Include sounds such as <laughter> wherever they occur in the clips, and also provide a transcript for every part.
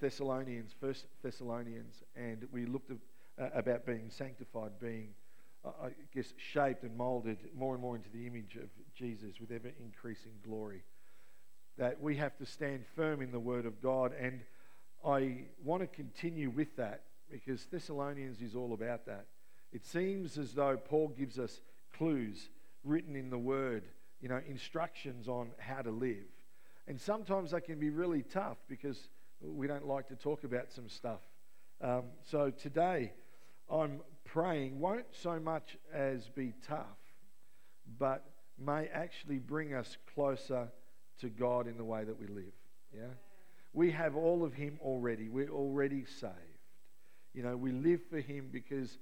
Thessalonians, First Thessalonians, and we looked at, uh, about being sanctified, being, uh, I guess, shaped and molded more and more into the image of Jesus with ever increasing glory. That we have to stand firm in the Word of God, and I want to continue with that because Thessalonians is all about that. It seems as though Paul gives us clues written in the Word, you know, instructions on how to live. And sometimes they can be really tough because we don't like to talk about some stuff. Um, so today, I'm praying won't so much as be tough, but may actually bring us closer to God in the way that we live. Yeah? We have all of Him already. We're already saved. You know, we live for Him because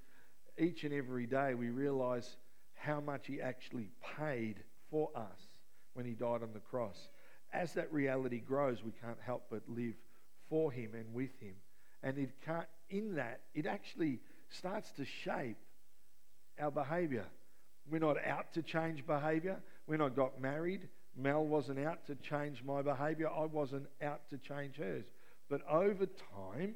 each and every day we realize how much He actually paid for us when He died on the cross. As that reality grows, we can't help but live for Him and with Him. And it can't, in that, it actually starts to shape our behavior. We're not out to change behavior. When I got married, Mel wasn't out to change my behavior. I wasn't out to change hers. But over time,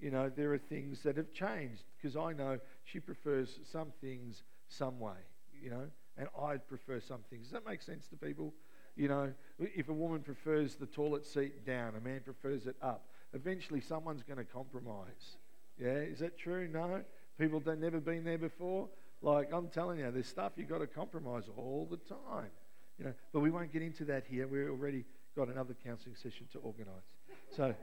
you know, there are things that have changed because I know she prefers some things some way, you know, and I prefer some things. Does that make sense to people? You know, if a woman prefers the toilet seat down, a man prefers it up, eventually someone's going to compromise. Yeah, is that true? No? People that never been there before? Like, I'm telling you, there's stuff you've got to compromise all the time. You know, but we won't get into that here. We've already got another counselling session to organise. So,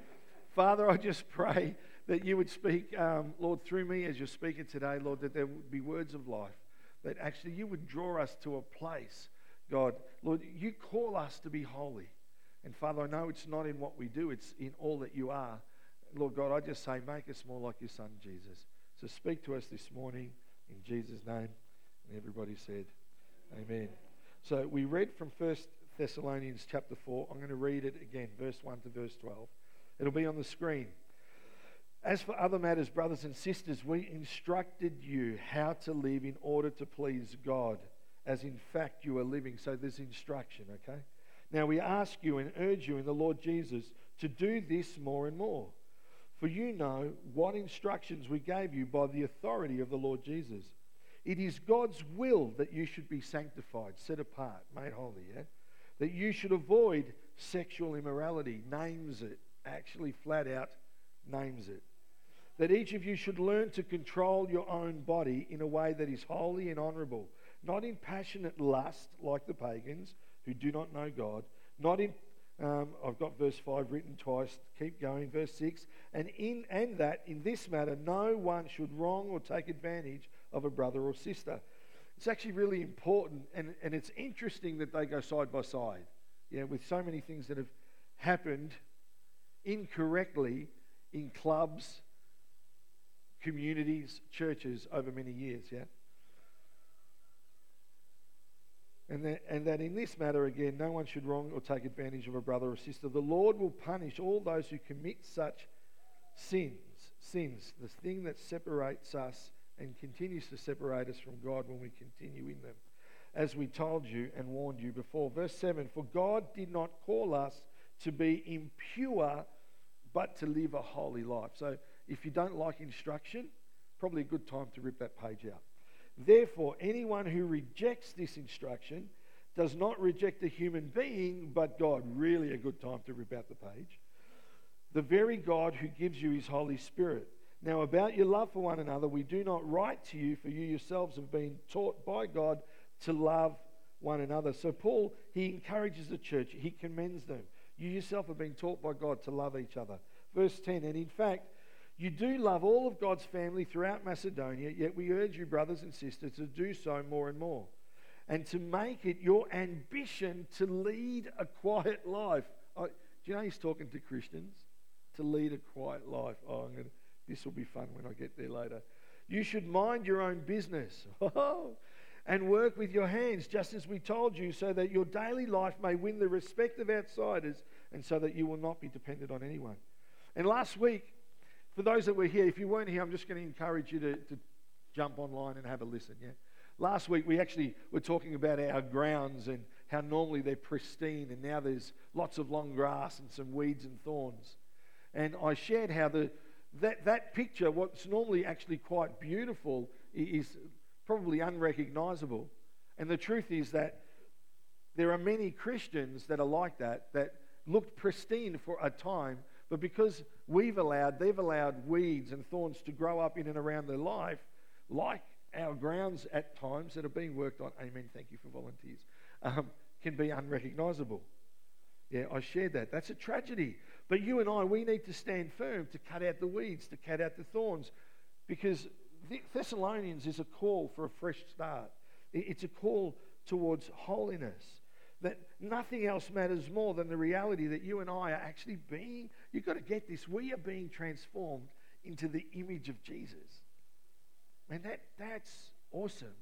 Father, I just pray that you would speak, um, Lord, through me as you're speaking today, Lord, that there would be words of life, that actually you would draw us to a place, God. Lord, you call us to be holy. And Father, I know it's not in what we do, it's in all that you are. Lord God, I just say, make us more like your Son, Jesus. So speak to us this morning in Jesus' name. And everybody said, Amen. So we read from 1 Thessalonians chapter 4. I'm going to read it again, verse 1 to verse 12. It'll be on the screen. As for other matters, brothers and sisters, we instructed you how to live in order to please God, as in fact you are living. So there's instruction, okay? Now we ask you and urge you in the Lord Jesus to do this more and more. For you know what instructions we gave you by the authority of the Lord Jesus. It is God's will that you should be sanctified, set apart, made holy, yeah? That you should avoid sexual immorality, names it, actually flat out names it. That each of you should learn to control your own body in a way that is holy and honorable, not in passionate lust like the pagans who do not know God, not in um, I've got verse 5 written twice. Keep going. Verse 6. And in and that in this matter no one should wrong or take advantage of a brother or sister. It's actually really important and, and it's interesting that they go side by side. Yeah, with so many things that have happened incorrectly in clubs, communities, churches over many years, yeah? And that, and that in this matter, again, no one should wrong or take advantage of a brother or sister. The Lord will punish all those who commit such sins. Sins, the thing that separates us and continues to separate us from God when we continue in them, as we told you and warned you before. Verse 7 For God did not call us to be impure, but to live a holy life. So if you don't like instruction, probably a good time to rip that page out. Therefore, anyone who rejects this instruction does not reject a human being, but God. Really a good time to rip out the page. The very God who gives you his Holy Spirit. Now, about your love for one another, we do not write to you, for you yourselves have been taught by God to love one another. So, Paul, he encourages the church, he commends them. You yourself have been taught by God to love each other. Verse 10 And in fact, you do love all of God's family throughout Macedonia, yet we urge you, brothers and sisters, to do so more and more. And to make it your ambition to lead a quiet life. do you know he's talking to Christians? To lead a quiet life. Oh, I'm gonna, this will be fun when I get there later. You should mind your own business <laughs> oh, and work with your hands, just as we told you, so that your daily life may win the respect of outsiders and so that you will not be dependent on anyone. And last week, for those that were here, if you weren't here, I'm just going to encourage you to, to jump online and have a listen. Yeah. Last week we actually were talking about our grounds and how normally they're pristine, and now there's lots of long grass and some weeds and thorns. And I shared how the, that, that picture, what's normally actually quite beautiful, is probably unrecognizable. And the truth is that there are many Christians that are like that, that looked pristine for a time, but because we've allowed, they've allowed weeds and thorns to grow up in and around their life, like our grounds at times that are being worked on, amen, thank you for volunteers, um, can be unrecognizable. Yeah, I shared that. That's a tragedy. But you and I, we need to stand firm to cut out the weeds, to cut out the thorns, because Thessalonians is a call for a fresh start. It's a call towards holiness. That nothing else matters more than the reality that you and I are actually being, you've got to get this, we are being transformed into the image of Jesus. Man, that, that's awesome.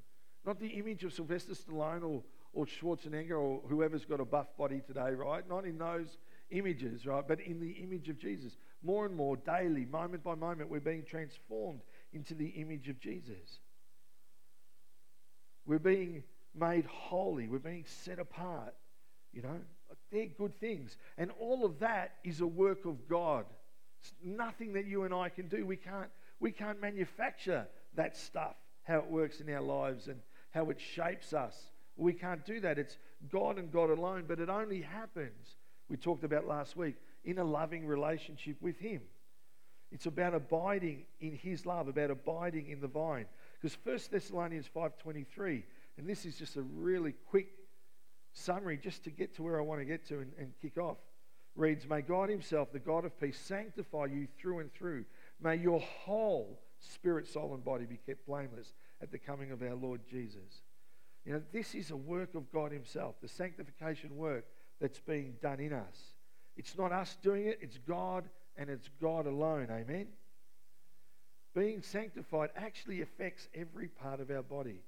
Not the image of Sylvester Stallone or, or Schwarzenegger or whoever's got a buff body today, right? Not in those images, right? But in the image of Jesus. More and more, daily, moment by moment, we're being transformed into the image of Jesus. We're being made holy. We're being set apart. You know, they're good things. And all of that is a work of God. It's nothing that you and I can do. We can't, we can't manufacture that stuff, how it works in our lives and how it shapes us. We can't do that. It's God and God alone, but it only happens, we talked about last week, in a loving relationship with Him. It's about abiding in His love, about abiding in the vine. Because 1 Thessalonians 5.23, and this is just a really quick summary just to get to where I want to get to and, and kick off, reads, May God Himself, the God of peace, sanctify you through and through. May your whole spirit, soul, and body be kept blameless at the coming of our Lord Jesus. You know, this is a work of God Himself, the sanctification work that's being done in us. It's not us doing it, it's God and it's God alone. Amen? Being sanctified actually affects every part of our body.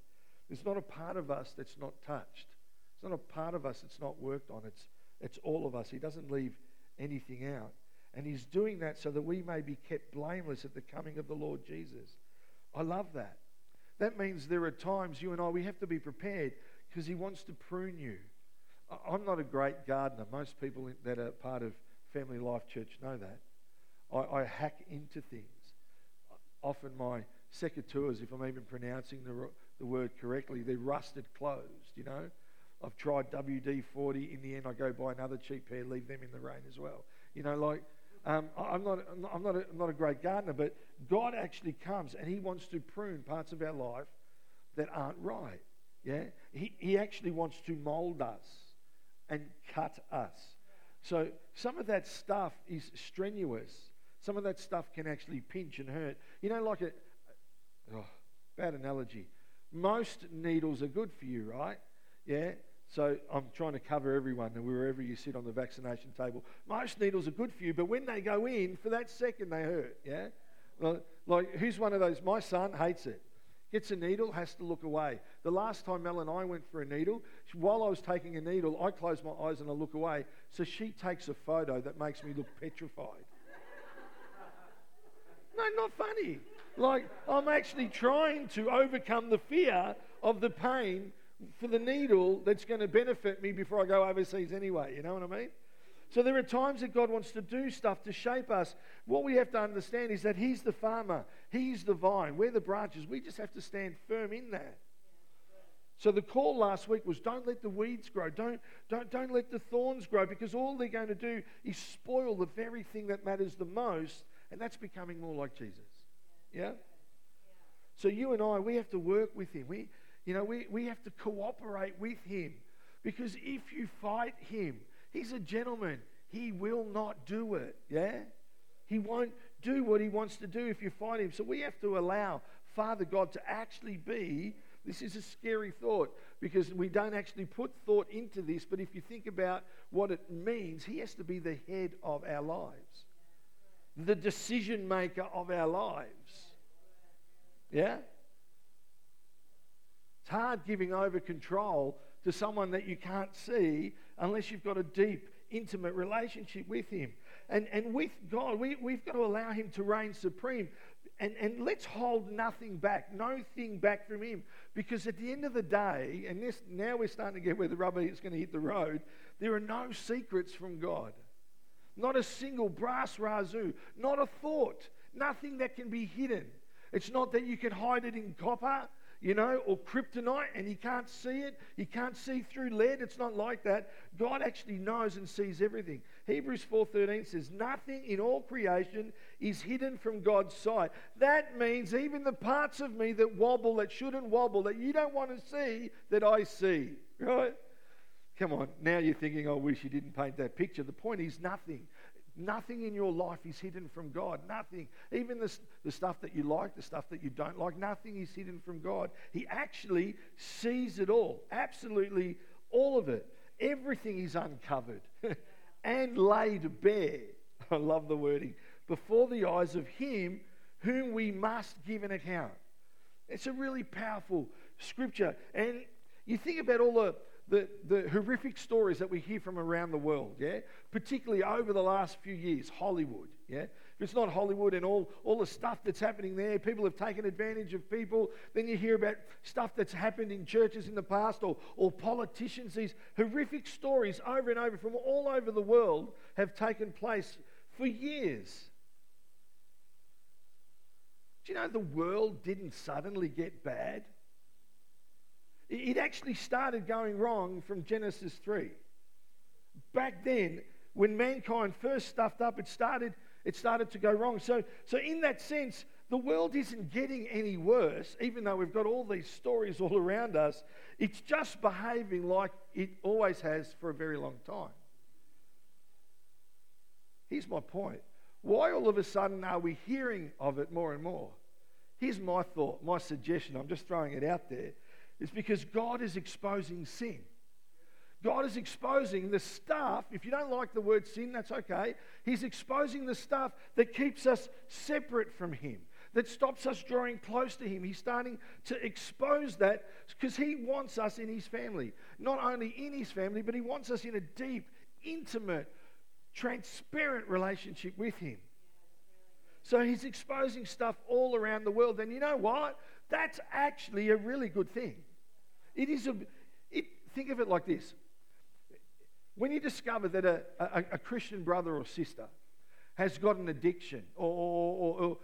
There's not a part of us that's not touched. It's not a part of us that's not worked on. It's, it's all of us. He doesn't leave anything out. And He's doing that so that we may be kept blameless at the coming of the Lord Jesus. I love that. That means there are times you and I, we have to be prepared because He wants to prune you. I'm not a great gardener. Most people that are part of Family Life Church know that. I, I hack into things. Often my secateurs, if I'm even pronouncing the, the word correctly, they're rusted closed, you know. I've tried WD-40. In the end, I go buy another cheap pair, leave them in the rain as well. You know, like um, I'm, not, I'm, not a, I'm not a great gardener, but God actually comes and He wants to prune parts of our life that aren't right. Yeah? He, he actually wants to mold us and cut us. So some of that stuff is strenuous. Some of that stuff can actually pinch and hurt. You know, like a oh, bad analogy. Most needles are good for you, right? Yeah. So I'm trying to cover everyone, and wherever you sit on the vaccination table, most needles are good for you, but when they go in, for that second, they hurt. Yeah. Like, who's one of those? My son hates it. Gets a needle, has to look away. The last time Mel and I went for a needle, while I was taking a needle, I close my eyes and I look away. So she takes a photo that makes me look petrified. <laughs> no, not funny. Like, I'm actually trying to overcome the fear of the pain for the needle that's going to benefit me before I go overseas anyway. You know what I mean? So there are times that God wants to do stuff to shape us. What we have to understand is that He's the farmer, He's the vine, we're the branches. We just have to stand firm in that. So the call last week was don't let the weeds grow. Don't, don't, don't let the thorns grow because all they're going to do is spoil the very thing that matters the most, and that's becoming more like Jesus. Yeah? So you and I, we have to work with him. We, you know, we, we have to cooperate with him because if you fight him, he's a gentleman. He will not do it. Yeah? He won't do what he wants to do if you fight him. So we have to allow Father God to actually be. This is a scary thought because we don't actually put thought into this, but if you think about what it means, he has to be the head of our lives, the decision maker of our lives. Yeah? It's hard giving over control to someone that you can't see unless you've got a deep, intimate relationship with Him. And, and with God, we, we've got to allow Him to reign supreme. And, and let's hold nothing back, no thing back from Him. Because at the end of the day, and this, now we're starting to get where the rubber is going to hit the road, there are no secrets from God. Not a single brass razoo, not a thought, nothing that can be hidden. It's not that you can hide it in copper, you know, or kryptonite and you can't see it. You can't see through lead. It's not like that. God actually knows and sees everything. Hebrews 4:13 says, "Nothing in all creation is hidden from God's sight." That means even the parts of me that wobble, that shouldn't wobble, that you don't want to see, that I see. Right? Come on, now you're thinking, oh, I wish you didn't paint that picture. The point is nothing. Nothing in your life is hidden from God. Nothing. Even the, the stuff that you like, the stuff that you don't like, nothing is hidden from God. He actually sees it all. Absolutely all of it. Everything is uncovered <laughs> and laid bare. I love the wording. Before the eyes of Him whom we must give an account. It's a really powerful scripture. And you think about all the the, the horrific stories that we hear from around the world, yeah? Particularly over the last few years, Hollywood, yeah? If it's not Hollywood and all, all the stuff that's happening there, people have taken advantage of people. Then you hear about stuff that's happened in churches in the past or, or politicians. These horrific stories over and over from all over the world have taken place for years. Do you know the world didn't suddenly get bad? It actually started going wrong from Genesis 3. Back then, when mankind first stuffed up, it started, it started to go wrong. So, so, in that sense, the world isn't getting any worse, even though we've got all these stories all around us. It's just behaving like it always has for a very long time. Here's my point. Why all of a sudden are we hearing of it more and more? Here's my thought, my suggestion. I'm just throwing it out there. It's because God is exposing sin. God is exposing the stuff. If you don't like the word sin, that's okay. He's exposing the stuff that keeps us separate from Him, that stops us drawing close to Him. He's starting to expose that because He wants us in His family. Not only in His family, but He wants us in a deep, intimate, transparent relationship with Him. So He's exposing stuff all around the world. And you know what? That's actually a really good thing. It is a, it, think of it like this. When you discover that a, a, a Christian brother or sister has got an addiction or, or, or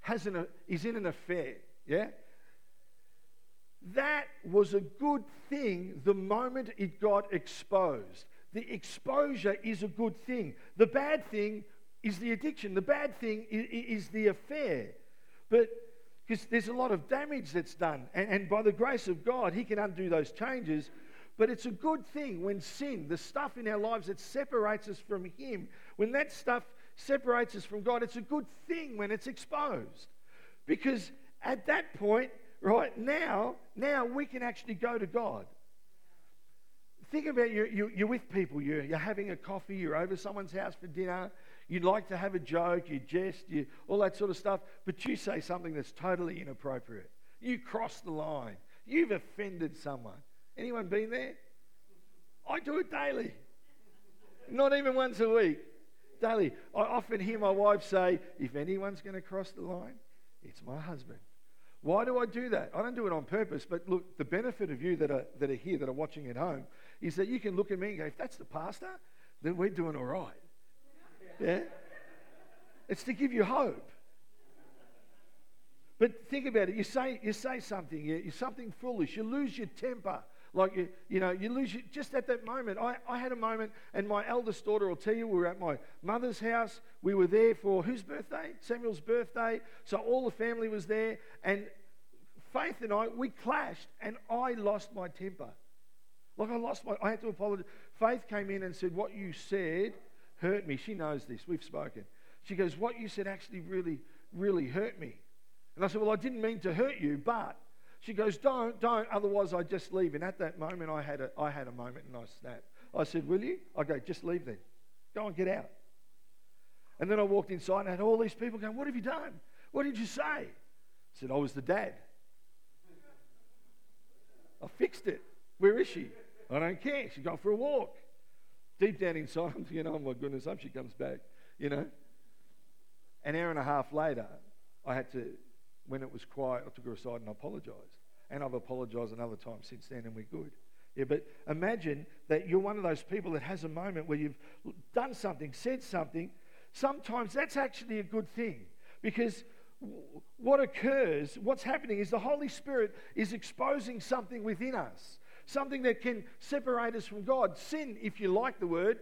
has an, is in an affair, yeah? That was a good thing the moment it got exposed. The exposure is a good thing. The bad thing is the addiction. The bad thing is, is the affair. But because there's a lot of damage that's done. And, and by the grace of God, He can undo those changes. But it's a good thing when sin, the stuff in our lives that separates us from Him, when that stuff separates us from God, it's a good thing when it's exposed. Because at that point, right now, now we can actually go to God. Think about you, you, you're with people, you're, you're having a coffee, you're over someone's house for dinner, You'd like to have a joke, you jest, you, all that sort of stuff, but you say something that's totally inappropriate. You cross the line. You've offended someone. Anyone been there? I do it daily. Not even once a week. Daily. I often hear my wife say, if anyone's going to cross the line, it's my husband. Why do I do that? I don't do it on purpose, but look, the benefit of you that are, that are here, that are watching at home, is that you can look at me and go, if that's the pastor, then we're doing all right. Yeah? It's to give you hope. But think about it. You say, you say something, you, are something foolish. You lose your temper. Like, you, you know, you lose your, just at that moment. I, I had a moment, and my eldest daughter will tell you, we were at my mother's house. We were there for whose birthday? Samuel's birthday. So all the family was there. And Faith and I, we clashed, and I lost my temper. Like, I lost my, I had to apologize. Faith came in and said, What you said hurt me. She knows this. We've spoken. She goes, What you said actually really, really hurt me. And I said, Well, I didn't mean to hurt you, but she goes, Don't, don't, otherwise I just leave. And at that moment, I had a, I had a moment and I snapped. I said, Will you? I go, Just leave then. Go and get out. And then I walked inside and I had all these people going, What have you done? What did you say? I said, I was the dad. I fixed it. Where is she? I don't care. She's gone for a walk deep down inside, I'm thinking, oh my goodness, I hope she comes back, you know. An hour and a half later, I had to, when it was quiet, I took her aside and apologised. And I've apologised another time since then, and we're good. Yeah, but imagine that you're one of those people that has a moment where you've done something, said something. Sometimes that's actually a good thing because what occurs, what's happening is the Holy Spirit is exposing something within us, something that can separate us from God. Sin, if you like the word,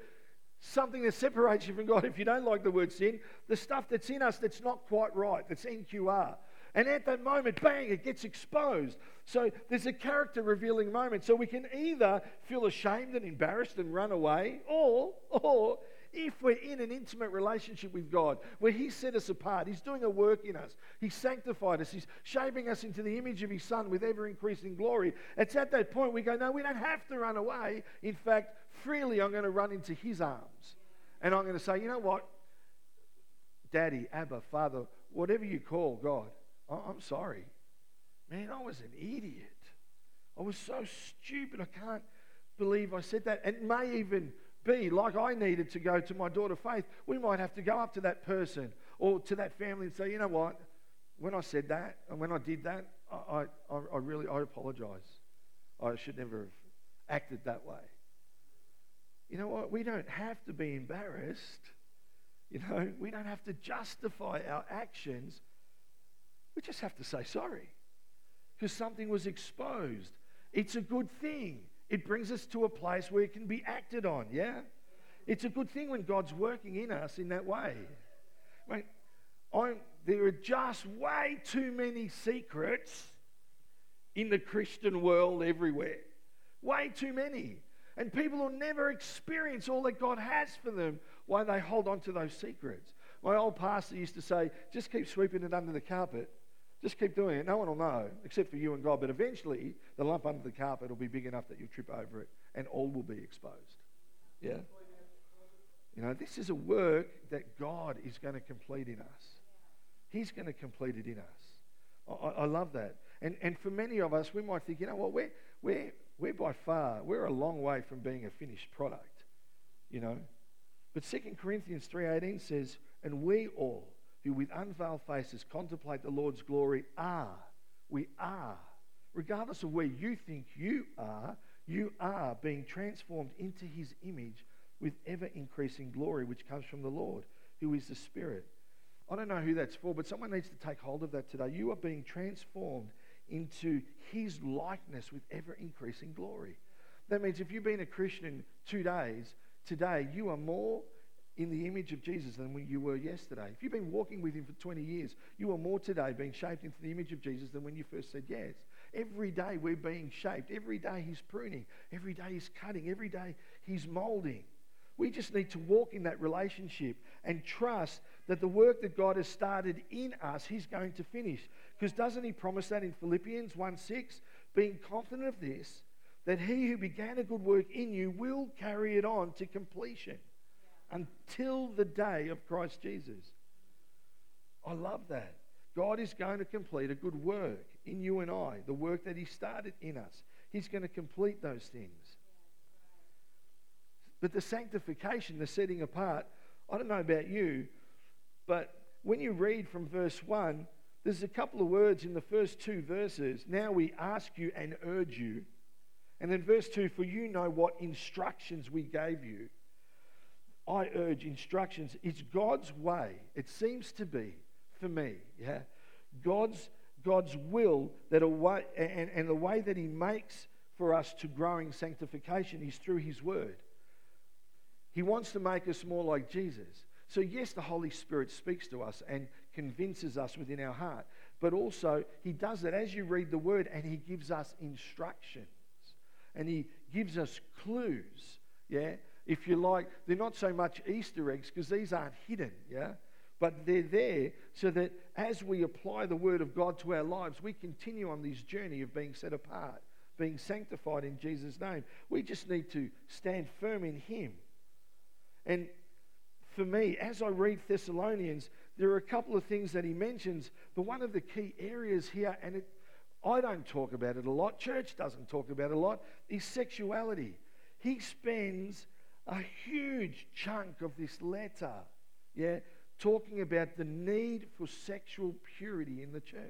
something that separates you from God if you don't like the word sin, the stuff that's in us that's not quite right, that's NQR. And at that moment, bang, it gets exposed. So there's a character revealing moment. So we can either feel ashamed and embarrassed and run away, or, or if we're in an intimate relationship with God, where He set us apart, He's doing a work in us, He's sanctified us, He's shaping us into the image of His Son with ever increasing glory, it's at that point we go, No, we don't have to run away. In fact, freely I'm going to run into His arms. And I'm going to say, You know what? Daddy, Abba, Father, whatever you call God, I'm sorry. Man, I was an idiot. I was so stupid. I can't believe I said that. And it may even be like I needed to go to my daughter Faith. We might have to go up to that person or to that family and say, you know what? When I said that and when I did that, I, I, I really I apologize. I should never have acted that way. You know what? We don't have to be embarrassed. You know, we don't have to justify our actions. We just have to say sorry because something was exposed. It's a good thing. It brings us to a place where it can be acted on, yeah? It's a good thing when God's working in us in that way. Right? I'm, there are just way too many secrets in the Christian world everywhere. Way too many. And people will never experience all that God has for them while they hold on to those secrets. My old pastor used to say, just keep sweeping it under the carpet. Just keep doing it. No one will know except for you and God. But eventually, the lump under the carpet will be big enough that you'll trip over it and all will be exposed. Yeah? You know, this is a work that God is going to complete in us. He's going to complete it in us. I, I, love that. And, and for many of us, we might think, you know what, we're, we're, we're by far, we're a long way from being a finished product, you know. But 2 Corinthians 3.18 says, and we all, who with unveiled faces contemplate the Lord's glory are, we are, regardless of where you think you are, you are being transformed into his image with ever increasing glory, which comes from the Lord, who is the Spirit. I don't know who that's for, but someone needs to take hold of that today. You are being transformed into his likeness with ever increasing glory. That means if you've been a Christian two days, today you are more in the image of Jesus than when you were yesterday. If you've been walking with him for 20 years, you are more today being shaped into the image of Jesus than when you first said yes. Every day we're being shaped. Every day he's pruning. Every day he's cutting. Every day he's molding. We just need to walk in that relationship and trust that the work that God has started in us, he's going to finish. Because doesn't he promise that in Philippians 1 6? Being confident of this, that he who began a good work in you will carry it on to completion until the day of Christ Jesus. I love that. God is going to complete a good work in you and I, the work that He started in us. He's going to complete those things. But the sanctification, the setting apart, I don't know about you, but when you read from verse 1, there's a couple of words in the first two verses. Now we ask you and urge you. And then verse 2 For you know what instructions we gave you. I urge instructions. It's God's way. It seems to be for me. Yeah, God's God's will that a way and, and the way that He makes for us to growing sanctification is through His Word. He wants to make us more like Jesus. So yes, the Holy Spirit speaks to us and convinces us within our heart, but also He does it as you read the Word and He gives us instructions and He gives us clues. Yeah, if you like, they're not so much Easter eggs because these aren't hidden, yeah? But they're there so that as we apply the Word of God to our lives, we continue on this journey of being set apart, being sanctified in Jesus' name. We just need to stand firm in Him. And for me, as I read Thessalonians, there are a couple of things that he mentions, but one of the key areas here, and it, I don't talk about it a lot, church doesn't talk about it a lot, is sexuality. He spends a huge chunk of this letter, yeah, talking about the need for sexual purity in the church.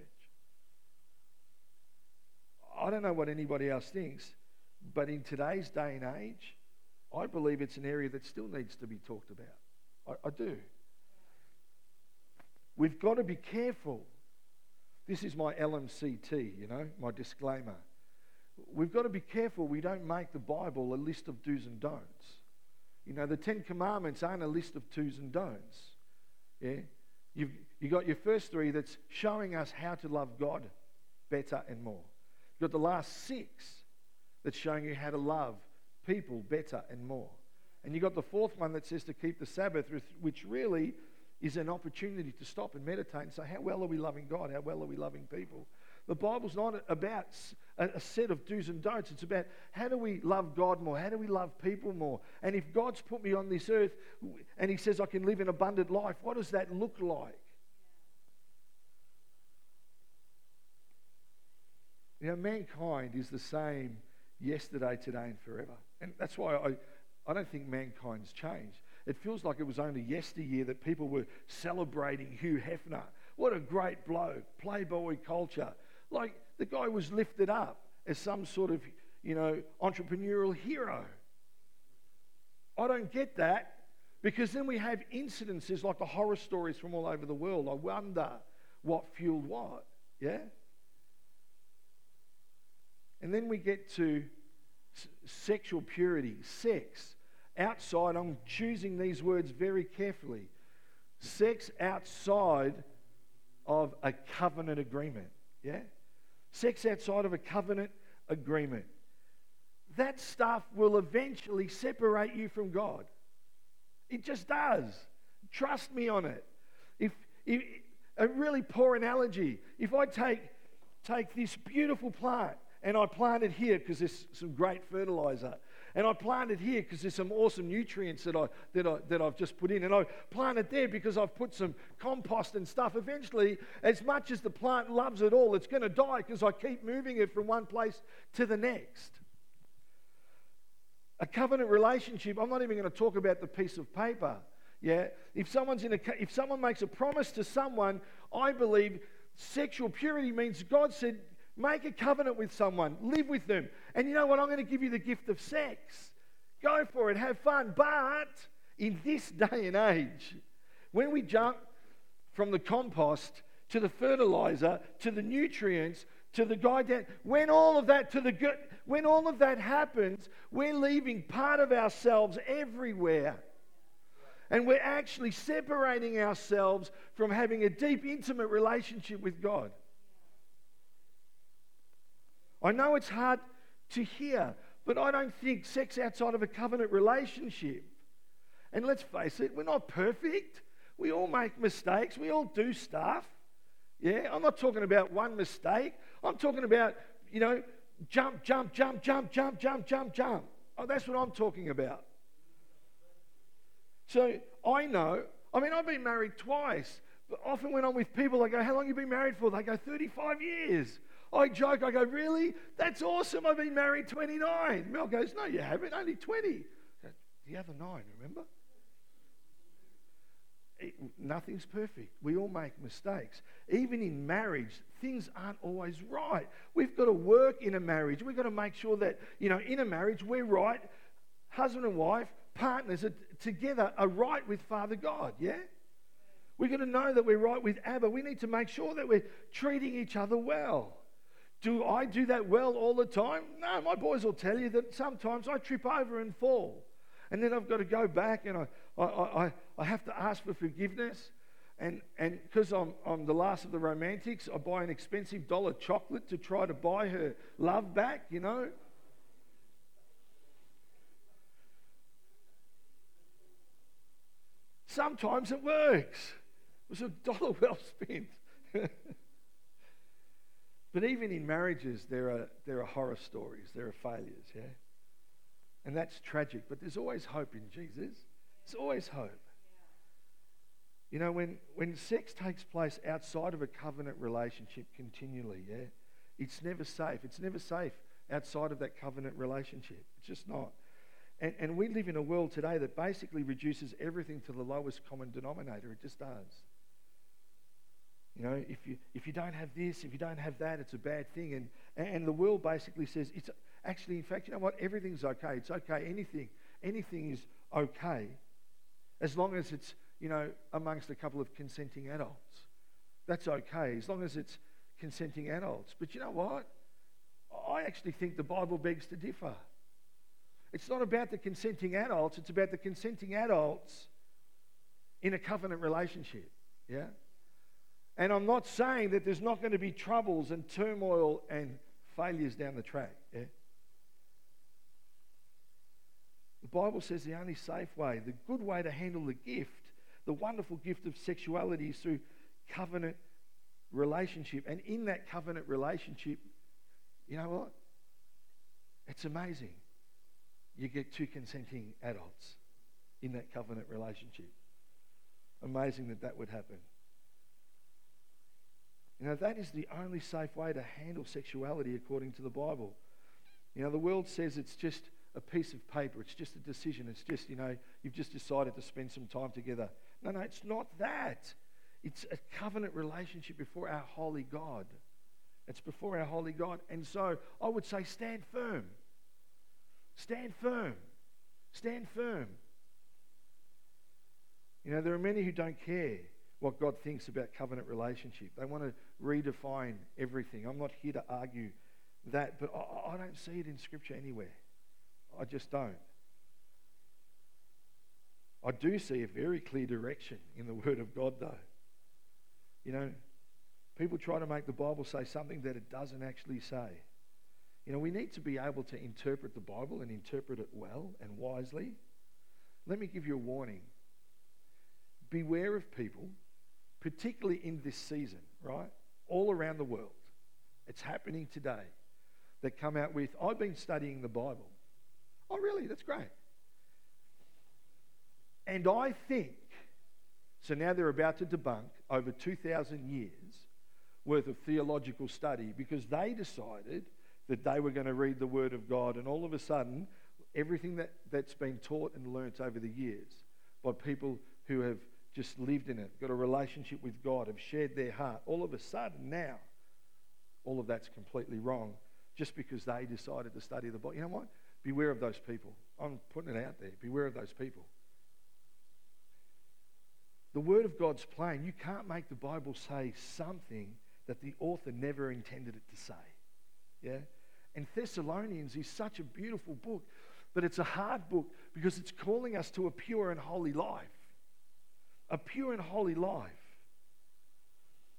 I don't know what anybody else thinks, But in today's day and age, I believe it's an area that still needs to be talked about. I, I do. We've got to be careful. This is my LMCT, you know, my disclaimer. We've got to be careful we don't make the Bible a list of do's and don'ts. You know, the Ten Commandments aren't a list of do's and don'ts. Yeah? You've, you've got your first three that's showing us how to love God better and more. You've got the last six that's showing you how to love people better and more. And you've got the fourth one that says to keep the Sabbath, which really is an opportunity to stop and meditate and say, How well are we loving God? How well are we loving people? The Bible's not about a set of do's and don'ts. It's about how do we love God more? How do we love people more? And if God's put me on this earth and He says I can live an abundant life, what does that look like? You know, mankind is the same yesterday, today, and forever. And that's why I, I don't think mankind's changed. It feels like it was only yesteryear that people were celebrating Hugh Hefner. What a great bloke, playboy culture. Like the guy was lifted up as some sort of, you know, entrepreneurial hero. I don't get that because then we have incidences like the horror stories from all over the world. I wonder what fueled what, yeah? And then we get to s- sexual purity, sex. Outside, I'm choosing these words very carefully. Sex outside of a covenant agreement, yeah? Sex outside of a covenant agreement. That stuff will eventually separate you from God. It just does. Trust me on it. If, if a really poor analogy, if I take, take this beautiful plant and I plant it here because there's some great fertilizer. And I plant it here because there's some awesome nutrients that, I, that, I, that I've just put in. And I plant it there because I've put some compost and stuff. Eventually, as much as the plant loves it all, it's going to die because I keep moving it from one place to the next. A covenant relationship, I'm not even going to talk about the piece of paper. Yeah? If someone's in a if someone makes a promise to someone, I believe sexual purity means God said Make a covenant with someone, live with them. And you know what? I'm going to give you the gift of sex. Go for it, have fun. But in this <laughs> day and age, when we jump from the compost to the fertilizer to the nutrients to the guy down, when all of that to the good, when all of that happens, we're leaving part of ourselves everywhere. And we're actually separating ourselves from having a deep, intimate relationship with God. I know it's hard to hear, but I don't think sex outside of a covenant relationship. And let's face it, we're not perfect. We all make mistakes. We all do stuff. Yeah, I'm not talking about one mistake. I'm talking about, you know, jump, jump, jump, jump, jump, jump, jump, jump. Oh, that's what I'm talking about. So I know, I mean, I've been married twice. But often when I'm with people, I go, How long you been married for? They go, 35 years. I joke, I go, Really? That's awesome. I've been married 29. Mel goes, No, you haven't, only 20. The other nine, remember? It, nothing's perfect. We all make mistakes. Even in marriage, things aren't always right. We've got to work in a marriage. We've got to make sure that, you know, in a marriage, we're right. Husband and wife, partners are together are right with Father God, yeah? We've got to know that we're right with Abba. We need to make sure that we're treating each other well. Do I do that well all the time? No, my boys will tell you that sometimes I trip over and fall. And then I've got to go back and I, I, I, I have to ask for forgiveness. And because I'm, I'm the last of the romantics, I buy an expensive dollar chocolate to try to buy her love back, you know. Sometimes it works. It was a dollar <laughs> well spent. <laughs> But even in marriages, there are, there are horror stories, there are failures, yeah? And that's tragic, but there's always hope in Jesus. There's always hope. You know, when, when sex takes place outside of a covenant relationship continually, yeah, it's never safe. It's never safe outside of that covenant relationship. It's just not. And, and we live in a world today that basically reduces everything to the lowest common denominator. It just does. You know, if you, if you don't have this, if you don't have that, it's a bad thing. And, and the world basically says, it's, actually, in fact, you know what? Everything's okay. It's okay. Anything, anything is okay as long as it's, you know, amongst a couple of consenting adults. That's okay, as long as it's consenting adults. But you know what? I actually think the Bible begs to differ. It's not about the consenting adults, it's about the consenting adults in a covenant relationship. Yeah? And I'm not saying that there's not going to be troubles and turmoil and failures down the track. Yeah? The Bible says the only safe way, the good way to handle the gift, the wonderful gift of sexuality is through covenant relationship. And in that covenant relationship, you know what? It's amazing. You get two consenting adults in that covenant relationship. Amazing that that would happen. You know, that is the only safe way to handle sexuality according to the Bible. You know, the world says it's just a piece of paper, it's just a decision, it's just, you know, you've just decided to spend some time together. No, no, it's not that. It's a covenant relationship before our holy God. It's before our holy God. And so I would say stand firm. Stand firm. Stand firm. You know, there are many who don't care what God thinks about covenant relationship. They want to redefine everything. I'm not here to argue that, but I, I don't see it in Scripture anywhere. I just don't. I do see a very clear direction in the <laughs> Word of God, though. You know, people try to make the Bible say something that it doesn't actually say. You know, we need to be able to interpret the Bible and interpret it well and wisely. Let me give you a warning. Beware of people, particularly in this season, right? All around the world. It's happening today. That come out with, I've been studying the Bible. Oh, really? That's great. And I think, so now they're about to debunk over 2,000 years worth of theological study because they decided that they were going to read the Word of God, and all of a sudden, everything that, that's been taught and learnt over the years by people who have just lived in it, got a relationship with God, have shared their heart, all of a sudden now, all of that's completely wrong just because they decided to study the Bible. You know what? Beware of those people. I'm putting it out there. Beware of those people. The Word of God's plain. You can't make the Bible say something that the author never intended it to say. Yeah? And Thessalonians is such a beautiful book, but it's a hard book because it's calling us to a pure and holy life. A pure and holy life.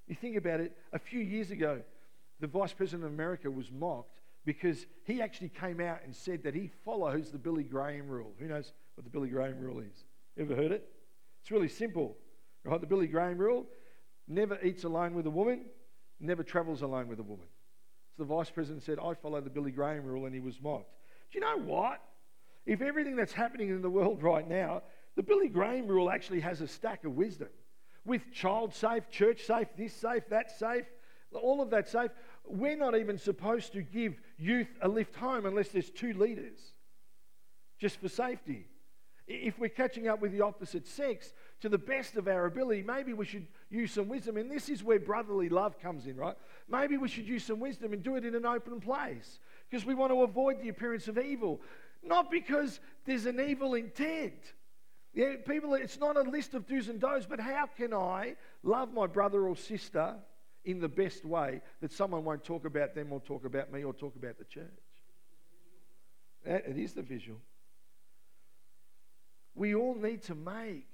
You think about it, a few years ago, the Vice President of America was mocked because he actually came out and said that he follows the Billy Graham rule. Who knows what the Billy Graham rule is? Ever heard it? It's really simple. Right? The Billy Graham rule never eats alone with a woman, never travels alone with a woman. So the vice president said, I follow the Billy Graham rule, and he was mocked. Do you know what? If everything that's happening in the world right now, the Billy Graham rule actually has a stack of wisdom with child safe, church safe, this safe, that safe, all of that safe. We're not even supposed to give youth a lift home unless there's two leaders, just for safety. If we're catching up with the opposite sex to the best of our ability, maybe we should use some wisdom. And this is where brotherly love comes in, right? Maybe we should use some wisdom and do it in an open place because we want to avoid the appearance of evil, not because there's an evil intent. Yeah, people, it's not a list of do's and don'ts, but how can I love my brother or sister in the best way that someone won't talk about them or talk about me or talk about the church? It is the visual we all need to make,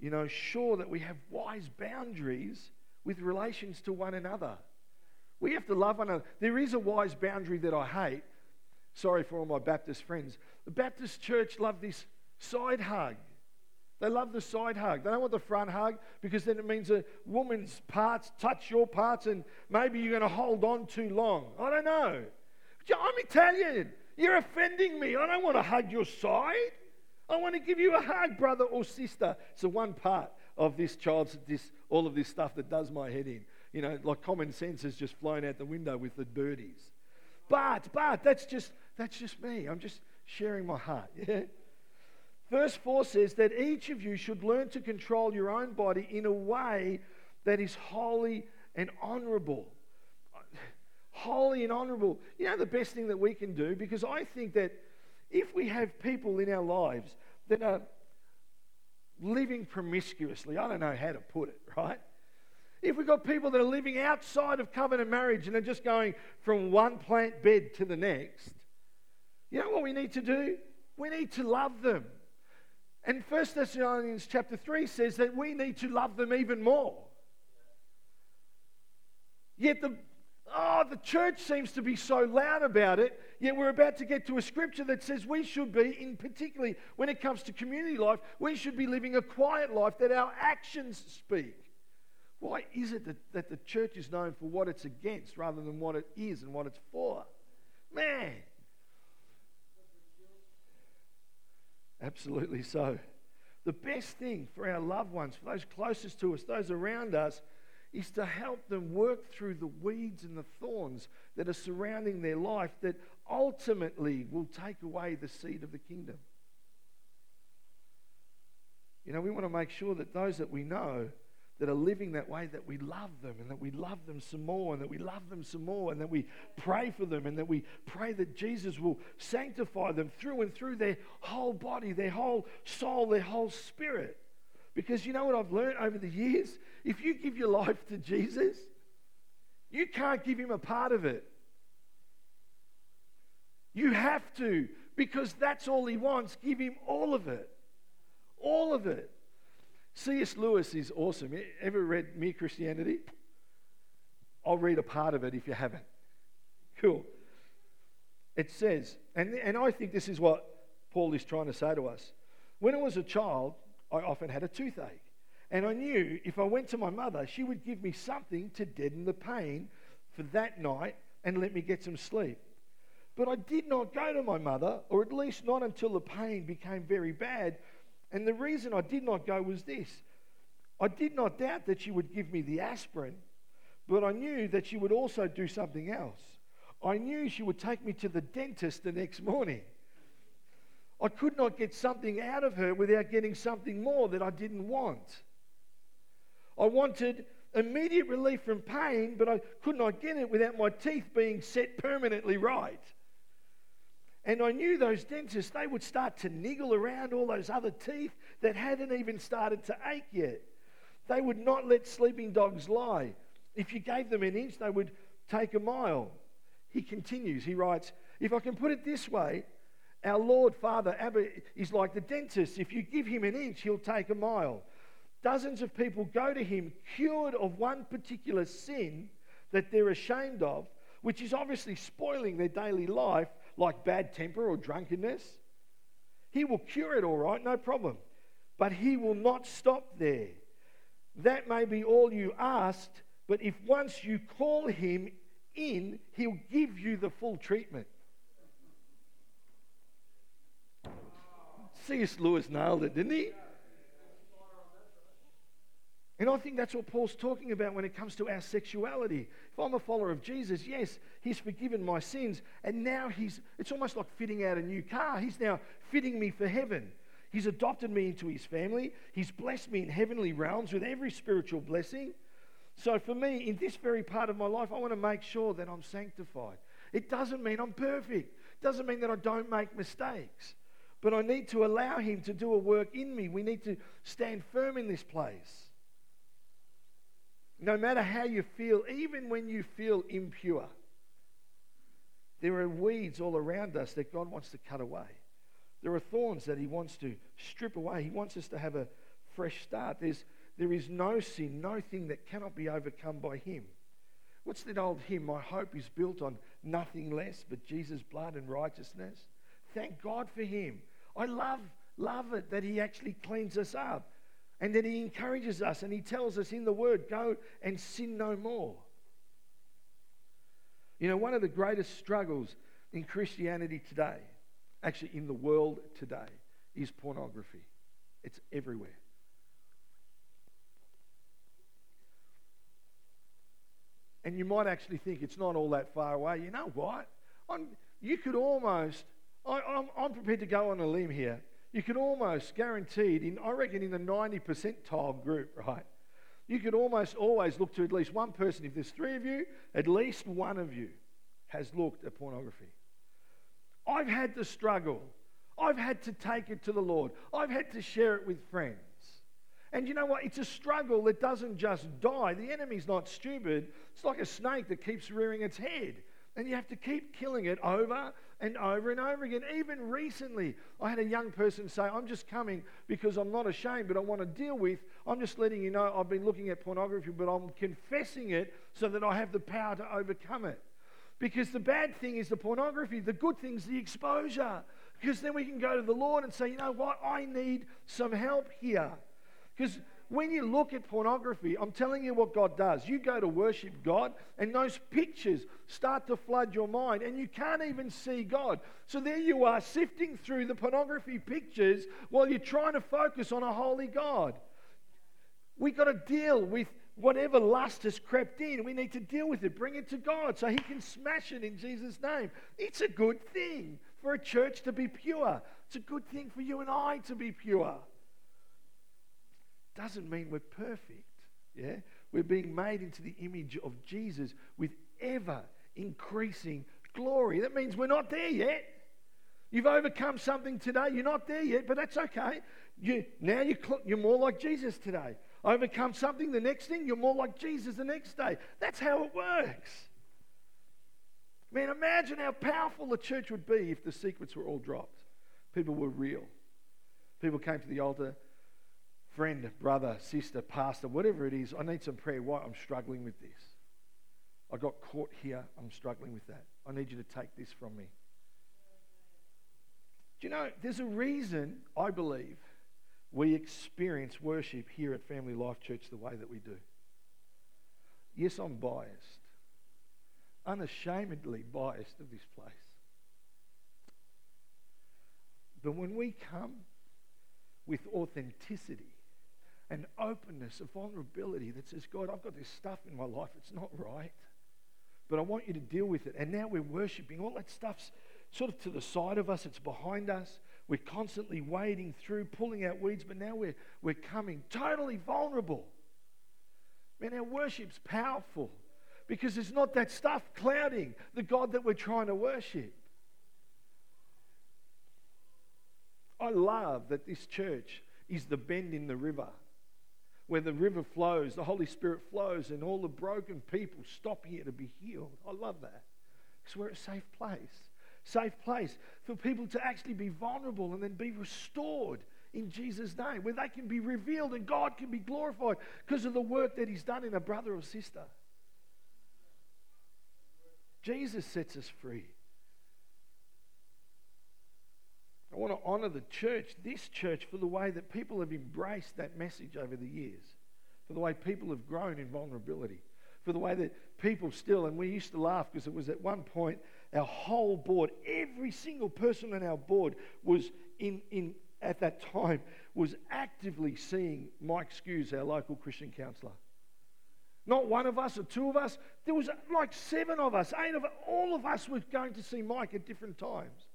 you know, sure that we have wise boundaries with relations to one another. We have to love one another. There is a wise boundary that I hate. Sorry for all my Baptist friends. The Baptist church love this side hug. They love the side hug. They don't want the front hug because then it means a woman's parts touch your parts and maybe you're going to hold on too long. I don't know. I'm Italian. You're offending me. I don't want to hug your side. I want to give you a hug, brother or sister. It's the one part of this child's, this, all of this stuff that does my head in. You know, like common sense has just flown out the window with the birdies. But, but, that's just, that's just me. I'm just sharing my heart. <laughs> Yeah? Verse 4 says that each of you should learn to control your own body in a way that is holy and honorable. holy and honorable. You know, the best thing that we can do, because I think that if we have people in our lives that are living promiscuously, I don't know how to put it, right? If we've got people that are living outside of covenant marriage and are just going from one plant bed to the next, you know what we need to do? We need to love them. And 1 Thessalonians chapter 3 says that we need to love them even more. Yet the oh, the church seems to be so loud about it, yet we're about to get to a scripture that says we should be, in particularly when it comes to community life, we should be living a quiet life that our actions speak. Why is it that, that the church is known for what it's against rather than what it is and what it's for? Man. Absolutely so. The best thing for our loved ones, for those closest to us, those around us, is to help them work through the weeds and the thorns that are surrounding their life that ultimately will take away the seed of the kingdom. You know, we want to make sure that those that we know that are living that way, that we love them and that we love them some more and that we love them some more and that we pray for them and that we pray that Jesus will sanctify them through and through their whole body, their whole soul, their whole spirit. Because you know what I've learned over the years? If you give your life to Jesus, you can't give him a part of it. You have to, because that's all he wants. Give him all of it. All of it. C.S. Lewis is awesome. Ever read Mere Christianity? I'll read a part of it if you haven't. Cool. It says, and, and I think this is what Paul is trying to say to us. When I was a child, I often had a toothache. And I knew if I went to my mother, she would give me something to deaden the pain for that night and let me get some sleep. But I did not go to my mother, or at least not until the pain became very bad, and the reason I did not go was this I did not doubt that she would give me the aspirin, but I knew that she would also do something else. I knew she would take me to the dentist the next morning. I could not get something out of her without getting something more that I didn't want. I wanted immediate relief from pain, but I could not get it without my teeth being set permanently right. And I knew those dentists, they would start to niggle around all those other teeth that hadn't even started to ache yet. They would not let sleeping dogs lie. If you gave them an inch, they would take a mile. He continues, he writes, If I can put it this way, our Lord Father Abba is like the dentist. If you give him an inch, he'll take a mile. Dozens of people go to him cured of one particular sin that they're ashamed of, which is obviously spoiling their daily life like bad temper or drunkenness. He will cure it all right, no problem. But He will not stop there. That may be all you asked, but if once you call Him in, He'll give you the full treatment. C.S. Lewis nailed it, didn't he? And I think that's what Paul's talking about when it comes to our sexuality. If I'm a follower of Jesus, yes, he's forgiven my sins, and now he's it's almost like fitting out a new car. He's now fitting me for heaven. He's adopted me into his family. He's blessed me in heavenly realms with every spiritual blessing. So for me, in this very part of my life, I want to make sure that I'm sanctified. It doesn't mean I'm perfect. It doesn't mean that I don't make mistakes. But I need to allow him to do a work in me. We need to stand firm in this place. No matter how you feel, even when you feel impure, there are weeds all around us that God wants to cut away. There are thorns that He wants to strip away. He wants us to have a fresh start. There's, there is no sin, no thing that cannot be overcome by Him. What's that old hymn? My hope is built on nothing less but Jesus' blood and righteousness. Thank God for Him. I love, love it that He actually cleans us up. And then he encourages us and he tells us in the word, go and sin no more. You know, one of the greatest struggles in Christianity today, actually in the world today, is pornography. It's everywhere. And you might actually think it's not all that far away. You know what? I'm, you could almost, I, I'm, I'm prepared to go on a limb here you could almost guaranteed, in, I reckon in the 90 percentile group, right? You could almost always look to at least one person. If there's three of you, at least one of you has looked at pornography. I've had to struggle. I've had to take it to the Lord. I've had to share it with friends. And you know what? It's a struggle that doesn't just die. The enemy's not stupid. It's like a snake that keeps rearing its head. And you have to keep killing it over and over and over again. Even recently, I had a young person say, I'm just coming because I'm not ashamed, but I want to deal with. I'm just letting you know I've been looking at pornography, but I'm confessing it so that I have the power to overcome it. Because the bad thing is the pornography, the good thing is the exposure. Because then we can go to the Lord and say, you know what, I need some help here. Because when you look at pornography, I'm telling you what God does. You go to worship God, and those pictures start to flood your mind, and you can't even see God. So there you are, sifting through the pornography pictures while you're trying to focus on a holy God. We've got to deal with whatever lust has crept in. We need to deal with it, bring it to God so He can smash it in Jesus' name. It's a good thing for a church to be pure, it's a good thing for you and I to be pure doesn't mean we're perfect. Yeah? We're being made into the image of Jesus with ever increasing glory. That means we're not there yet. You've overcome something today. You're not there yet, but that's okay. You, now you're, you're more like Jesus today. Overcome something, the next thing, you're more like Jesus the next day. That's how it works. Man, imagine how powerful the church would be if the secrets were all dropped. People were real. People came to the altar friend, brother, sister, pastor, whatever it is, I need some prayer. Why? I'm struggling with this. I got caught here. I'm struggling with that. I need you to take this from me. Do you know, there's a reason, I believe, we experience worship here at Family Life Church the way that we do. Yes, I'm biased, unashamedly biased of this place. But when we come with authenticity, an openness, a vulnerability that says, God, I've got this stuff in my life, it's not right. But I want you to deal with it. And now we're worshiping. All that stuff's sort of to the side of us, it's behind us. We're constantly wading through, pulling out weeds, but now we're, we're coming totally vulnerable. Man, our worship's powerful because it's not that stuff clouding the God that we're trying to worship. I love that this church is the bend in the river where the river flows, the Holy Spirit flows, and all the broken people stop here to be healed. I love that. Because we're a safe place. Safe place for people to actually be vulnerable and then be restored in Jesus' name, where they can be revealed and God can be glorified because of the work that He's done in a brother or sister. Jesus sets us free. I want to honor the church, this church, for the way that people have embraced that message over the years, for the way people have grown in vulnerability, for the way that people still, and we used to laugh because it was at one point our whole board, every single person on our board was in, in at that time was actively seeing Mike Skews, our local Christian counsellor. Not one of us or two of us. There was like seven of us, eight of us. All of us were going to see Mike at different times.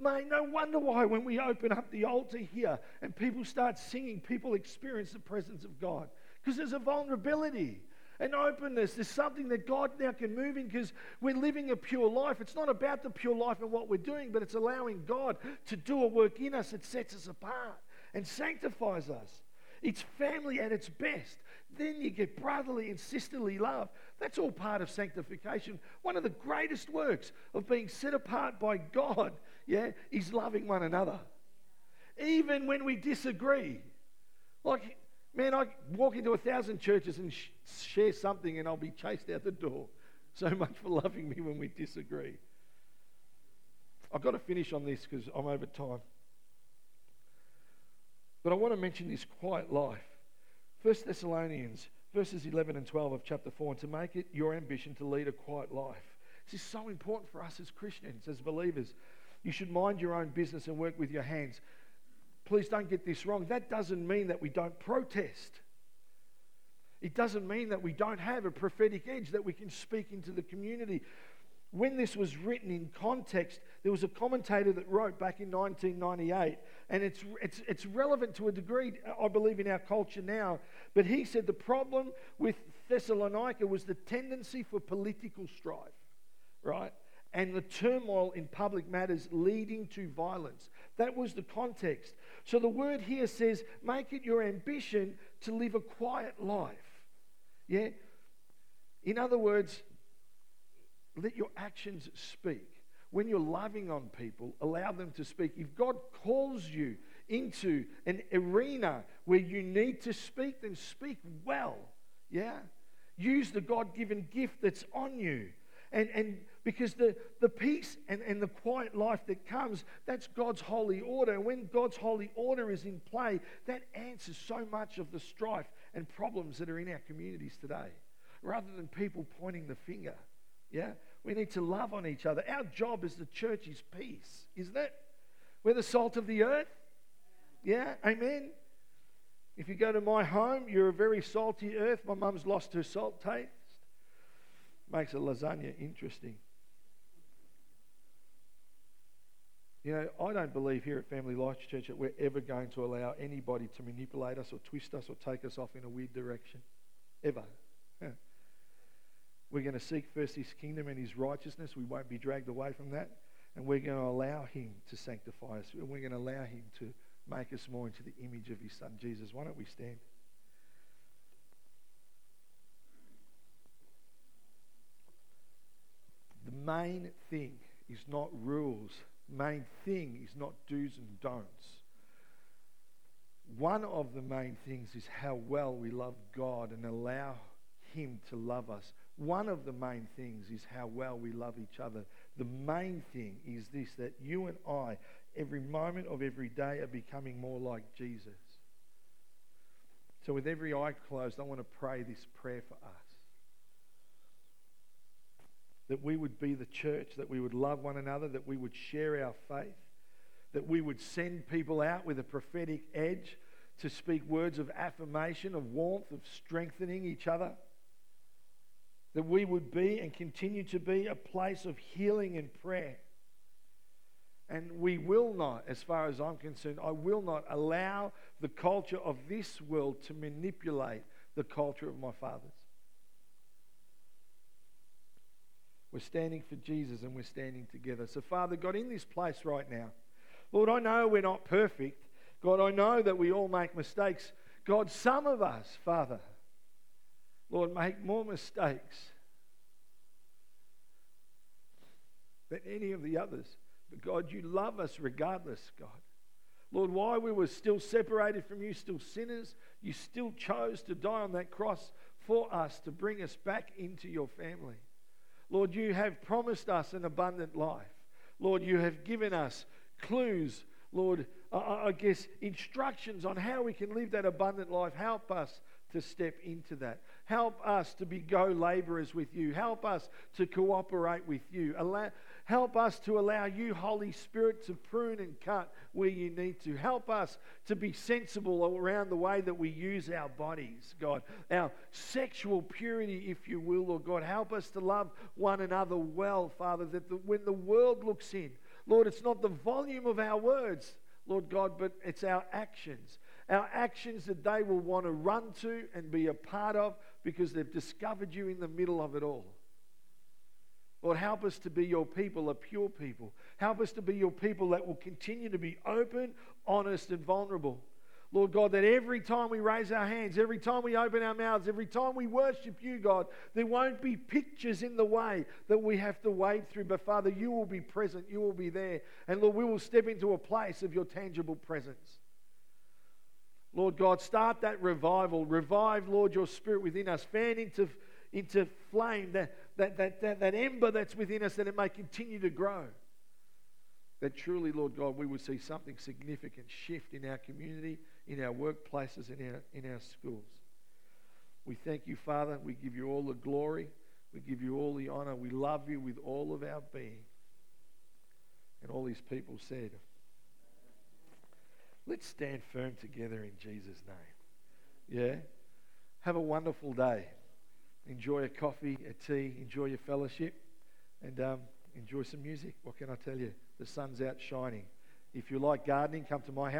Mate, no wonder why when we open up the altar here and people start singing, people experience the presence of God. Because there's a vulnerability, an openness. There's something that God now can move in because we're living a pure life. It's not about the pure life and what we're doing, but it's allowing God to do a work in us that sets us apart and sanctifies us. It's family at its best. Then you get brotherly and sisterly love. That's all part of sanctification. One of the greatest works of being set apart by God yeah, is loving one another. Even when we disagree. Like, man, I walk into a thousand churches and sh- share something and I'll be chased out the door. <laughs> So much for loving me when we disagree. I've got to finish on this because I'm over time. But I want to mention this quiet life. First Thessalonians verses 11 and 12 of chapter 4, and to make it your ambition to lead a quiet life. This is so important for us as Christians, as believers. You should mind your own business and work with your hands. Please don't get this wrong. That doesn't mean that we don't protest. It doesn't mean that we don't have a prophetic edge that we can speak into the community. When this was written in context, There was a commentator that wrote back in 1998, and it's, it's, it's relevant to a degree, I believe, in our culture now. But he said the problem with Thessalonica was the tendency for political strife, right? And the turmoil in public matters leading to violence. That was the context. So the word here says, make it your ambition to live a quiet life. Yeah? In other words, let your actions speak. When you're loving on people, allow them to speak. If God calls you into an arena where you need to speak, then speak well. Yeah? Use the God given gift that's on you. And, and because the, the peace and, and the quiet life that comes, that's God's holy order. And when God's holy order is in play, that answers so much of the strife and problems that are in our communities today. Rather than people pointing the finger. Yeah? We need to love on each other. Our job as the church is peace, isn't it? We're the salt of the earth. Yeah? Amen? If you go to my home, you're a very salty earth. My mum's lost her salt taste. Makes a lasagna interesting. You know, I don't believe here at Family Life Church that we're ever going to allow anybody to manipulate us or twist us or take us off in a weird direction. Ever. We're going to seek first his kingdom and his righteousness. We won't be dragged away from that. And we're going to allow him to sanctify us. And we're going to allow him to make us more into the image of his son Jesus. Why don't we stand? Main thing is not rules. Main thing is not do's and don'ts. One of the main things is how well we love God and allow him to love us. One of the main things is how well we love each other. The main thing is this that you and I every moment of every day are becoming more like Jesus. So, with every eye closed, I want to pray this prayer for us. That we would be the church, that we would love one another, that we would share our faith, that we would send people out with a prophetic edge to speak words of affirmation, of warmth, of strengthening each other. That we would be and continue to be a place of healing and prayer and we will not, as far as I'm concerned, I will not allow the culture of this world to manipulate the culture of my fathers. We're standing for Jesus and we're standing together. So, Father God, in this place right now, Lord, I know we're not perfect. God, I know that we all make mistakes. God, some of us, Father, Lord, make more mistakes than any of the others. But God, you love us regardless, God. Lord, why we were still separated from you, still sinners, you still chose to die on that cross for us to bring us back into your family. Lord, you have promised us an abundant life. Lord, you have given us clues, Lord, I guess instructions on how we can live that abundant life. Help us to step into that. Help us to be co-laborers with you. Help us to cooperate with you. Help us to allow you, Holy Spirit, to prune and cut where you need to. Help us to be sensible around the way that we use our bodies, God. Our sexual purity, if you will, Lord God. Help us to love one another well, Father, that the, when the world looks in, Lord, it's not the volume of our words, Lord God, but it's our actions. Our actions that they will want to run to and be a part of because they've discovered you in the middle of it all. Lord, help us to be your people, a pure people. Help us to be your people that will continue to be open, honest, and vulnerable. Lord God, that every time we raise our hands, every time we open our mouths, every time we worship you, God, there won't be pictures in the way that we have to wade through. But Father, you will be present, you will be there. And Lord, we will step into a place of your tangible presence. Lord God, start that revival. Revive, Lord, your spirit within us. Fan into, into flame that that, that, that, that ember that's within us, that it may continue to grow. That truly, Lord God, we would see something significant shift in our community, in our workplaces, in our, in our schools. We thank you, Father. We give you all the glory. We give you all the honor. We love you with all of our being. And all these people said, Let's stand firm together in Jesus' name. Yeah? Have a wonderful day enjoy a coffee, a tea, enjoy your fellowship, and um, enjoy some music. What can I tell you? the sun's out shining. If you like gardening, come to my house.